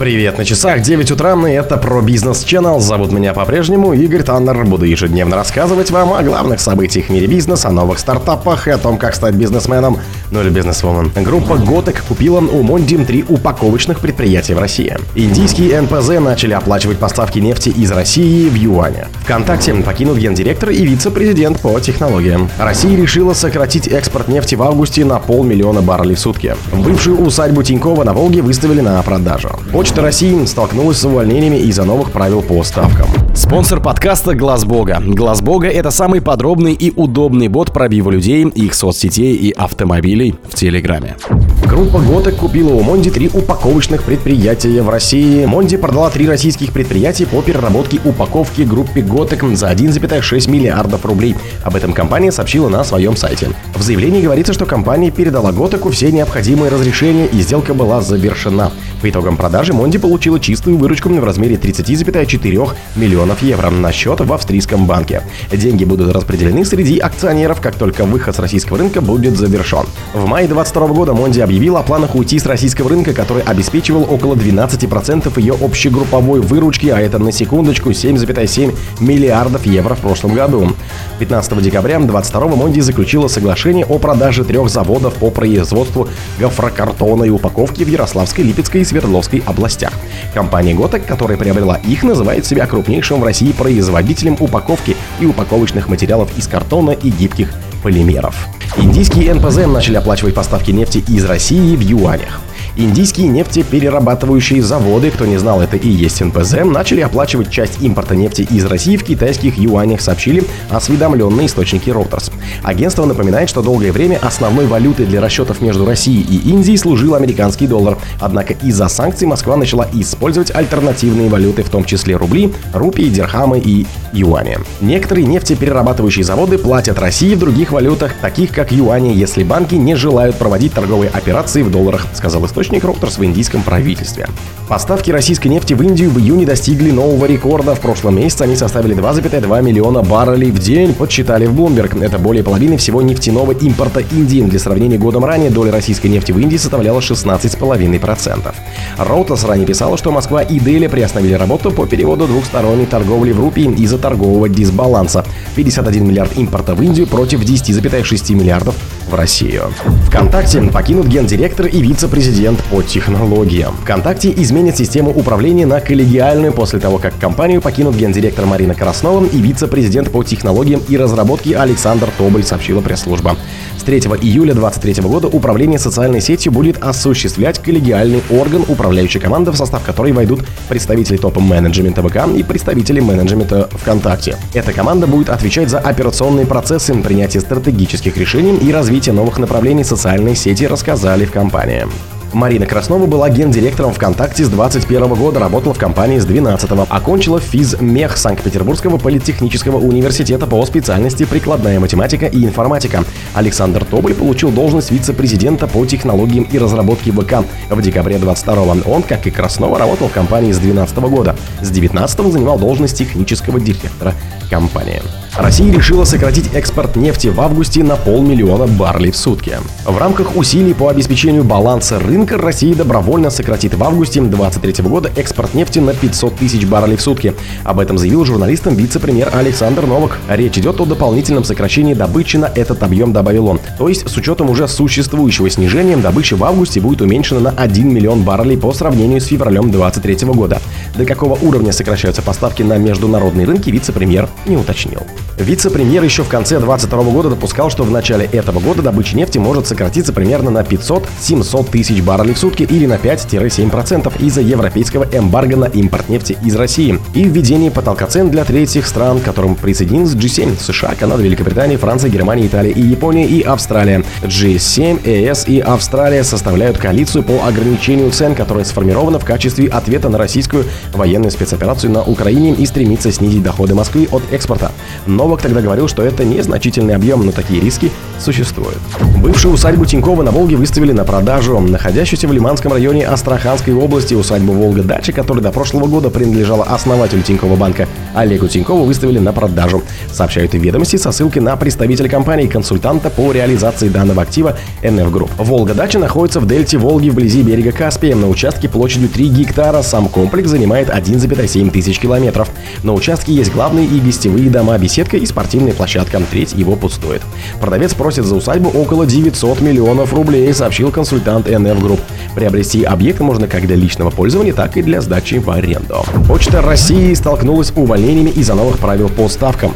Привет, на часах 9 утра, и это про бизнес Channel. Зовут меня по-прежнему Игорь Таннер. Буду ежедневно рассказывать вам о главных событиях в мире бизнеса, о новых стартапах и о том, как стать бизнесменом, ну или бизнесвумен. Группа Готек купила у Мондим три упаковочных предприятия в России. Индийские НПЗ начали оплачивать поставки нефти из России в юане. ВКонтакте покинут гендиректор и вице-президент по технологиям. Россия решила сократить экспорт нефти в августе на полмиллиона баррелей в сутки. Бывшую усадьбу Тинькова на Волге выставили на продажу. Почта России столкнулась с увольнениями из-за новых правил по ставкам. Спонсор подкаста Глаз Бога. Глаз Бога это самый подробный и удобный бот пробива людей, их соцсетей и автомобилей в Телеграме. Группа Готек купила у Монди три упаковочных предприятия в России. Монди продала три российских предприятия по переработке упаковки группе Готек за 1,6 миллиардов рублей. Об этом компания сообщила на своем сайте. В заявлении говорится, что компания передала Готеку все необходимые разрешения и сделка была завершена. По итогам продажи Монди получила чистую выручку в размере 30,4 миллионов евро на счет в австрийском банке. Деньги будут распределены среди акционеров, как только выход с российского рынка будет завершен. В мае 2022 года Монди объявил о планах уйти с российского рынка, который обеспечивал около 12% ее общегрупповой выручки, а это на секундочку 7,7 миллиардов евро в прошлом году. 15 декабря 2022 Монди заключила соглашение о продаже трех заводов по производству гофрокартона и упаковки в Ярославской, Липецкой Свердловской областях. Компания Готек, которая приобрела их, называет себя крупнейшим в России производителем упаковки и упаковочных материалов из картона и гибких полимеров. Индийские НПЗ начали оплачивать поставки нефти из России в юанях. Индийские нефтеперерабатывающие заводы, кто не знал, это и есть НПЗ, начали оплачивать часть импорта нефти из России в китайских юанях, сообщили осведомленные источники Reuters. Агентство напоминает, что долгое время основной валютой для расчетов между Россией и Индией служил американский доллар. Однако из-за санкций Москва начала использовать альтернативные валюты, в том числе рубли, рупии, дирхамы и юани. Некоторые нефтеперерабатывающие заводы платят России в других валютах, таких как юани, если банки не желают проводить торговые операции в долларах, сказал источник источник Reuters в индийском правительстве. Поставки российской нефти в Индию в июне достигли нового рекорда. В прошлом месяце они составили 2,2 миллиона баррелей в день, подсчитали в Bloomberg. Это более половины всего нефтяного импорта Индии. Для сравнения, годом ранее доля российской нефти в Индии составляла 16,5%. Reuters ранее писала, что Москва и Дели приостановили работу по переводу двухсторонней торговли в рупии из-за торгового дисбаланса. 51 миллиард импорта в Индию против 10,6 миллиардов в Россию. ВКонтакте покинут гендиректор и вице-президент по технологиям. ВКонтакте изменит систему управления на коллегиальную после того, как компанию покинут гендиректор Марина Краснова и вице-президент по технологиям и разработке Александр Тоболь, сообщила пресс-служба. С 3 июля 2023 года управление социальной сетью будет осуществлять коллегиальный орган, управляющая команда, в состав которой войдут представители топ-менеджмента ВК и представители менеджмента ВКонтакте. Эта команда будет отвечать за операционные процессы, принятие стратегических решений и развитие новых направлений социальной сети, рассказали в компании. Марина Краснова была гендиректором ВКонтакте с 21 года, работала в компании с 12 -го. Окончила физмех Санкт-Петербургского политехнического университета по специальности прикладная математика и информатика. Александр Тоболь получил должность вице-президента по технологиям и разработке ВК. В декабре 22 он, как и Краснова, работал в компании с 12 года. С 19 занимал должность технического директора компании. Россия решила сократить экспорт нефти в августе на полмиллиона баррелей в сутки. В рамках усилий по обеспечению баланса рынка Россия добровольно сократит в августе 2023 года экспорт нефти на 500 тысяч баррелей в сутки. Об этом заявил журналистам вице-премьер Александр Новак. Речь идет о дополнительном сокращении добычи на этот объем, добавил он. То есть с учетом уже существующего снижения добыча в августе будет уменьшена на 1 миллион баррелей по сравнению с февралем 2023 года. До какого уровня сокращаются поставки на международные рынки вице-премьер не уточнил. Вице-премьер еще в конце 2022 года допускал, что в начале этого года добыча нефти может сократиться примерно на 500-700 тысяч баррелей в сутки или на 5-7% из-за европейского эмбарго на импорт нефти из России и введение потолка цен для третьих стран, к которым присоединились G7, США, Канада, Великобритания, Франция, Германия, Италия и Япония и Австралия. G7, ЕС и Австралия составляют коалицию по ограничению цен, которая сформирована в качестве ответа на российскую военную спецоперацию на Украине и стремится снизить доходы Москвы от экспорта. Новак тогда говорил, что это незначительный объем, но такие риски существуют. Бывшую усадьбу Тинькова на Волге выставили на продажу. Находящуюся в Лиманском районе Астраханской области усадьбу Волга-Дача, которая до прошлого года принадлежала основателю Тинькова банка Олегу Тинькову, выставили на продажу. Сообщают и ведомости со ссылкой на представителя компании консультанта по реализации данного актива NF Group. Волга-Дача находится в дельте Волги вблизи берега Каспия на участке площадью 3 гектара. Сам комплекс занимает 1,7 тысяч километров. На участке есть главные и гостевые дома, беседка и спортивная площадка. Треть его пустует. Продавец просит за усадьбу около 900 миллионов рублей, сообщил консультант NF Group. Приобрести объект можно как для личного пользования, так и для сдачи в аренду. Почта России столкнулась с увольнениями из-за новых правил по ставкам.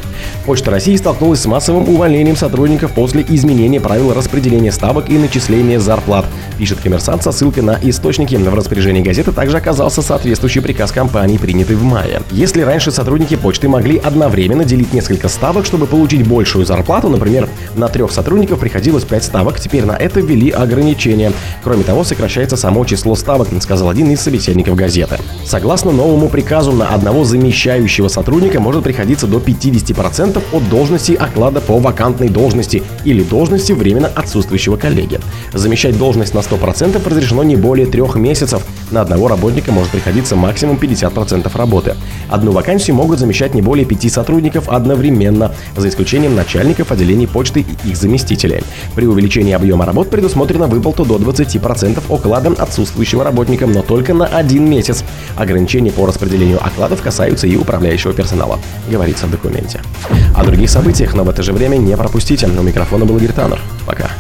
Почта России столкнулась с массовым увольнением сотрудников после изменения правил распределения ставок и начисления зарплат, пишет коммерсант со ссылкой на источники. В распоряжении газеты также оказался соответствующий приказ компании, принятый в мае. Если раньше сотрудники почты могли одновременно делить несколько ставок, чтобы получить большую зарплату, например, на трех сотрудников приходилось 5 ставок, теперь на это ввели ограничения. Кроме того, сокращается само число ставок, сказал один из собеседников газеты. Согласно новому приказу, на одного замещающего сотрудника может приходиться до 50% от должности оклада по вакантной должности или должности временно отсутствующего коллеги. Замещать должность на 100% разрешено не более трех месяцев. На одного работника может приходиться максимум 50% работы. Одну вакансию могут замещать не более пяти сотрудников одновременно, за исключением начальников отделений почты и их заместителей. При увеличении объема работ предусмотрена выплата до 20% оклада отсутствующего работника, но только на один месяц. Ограничения по распределению окладов касаются и управляющего персонала, говорится в документе. О других событиях, но в это же время не пропустите. У микрофона был Игорь Таннер. Пока.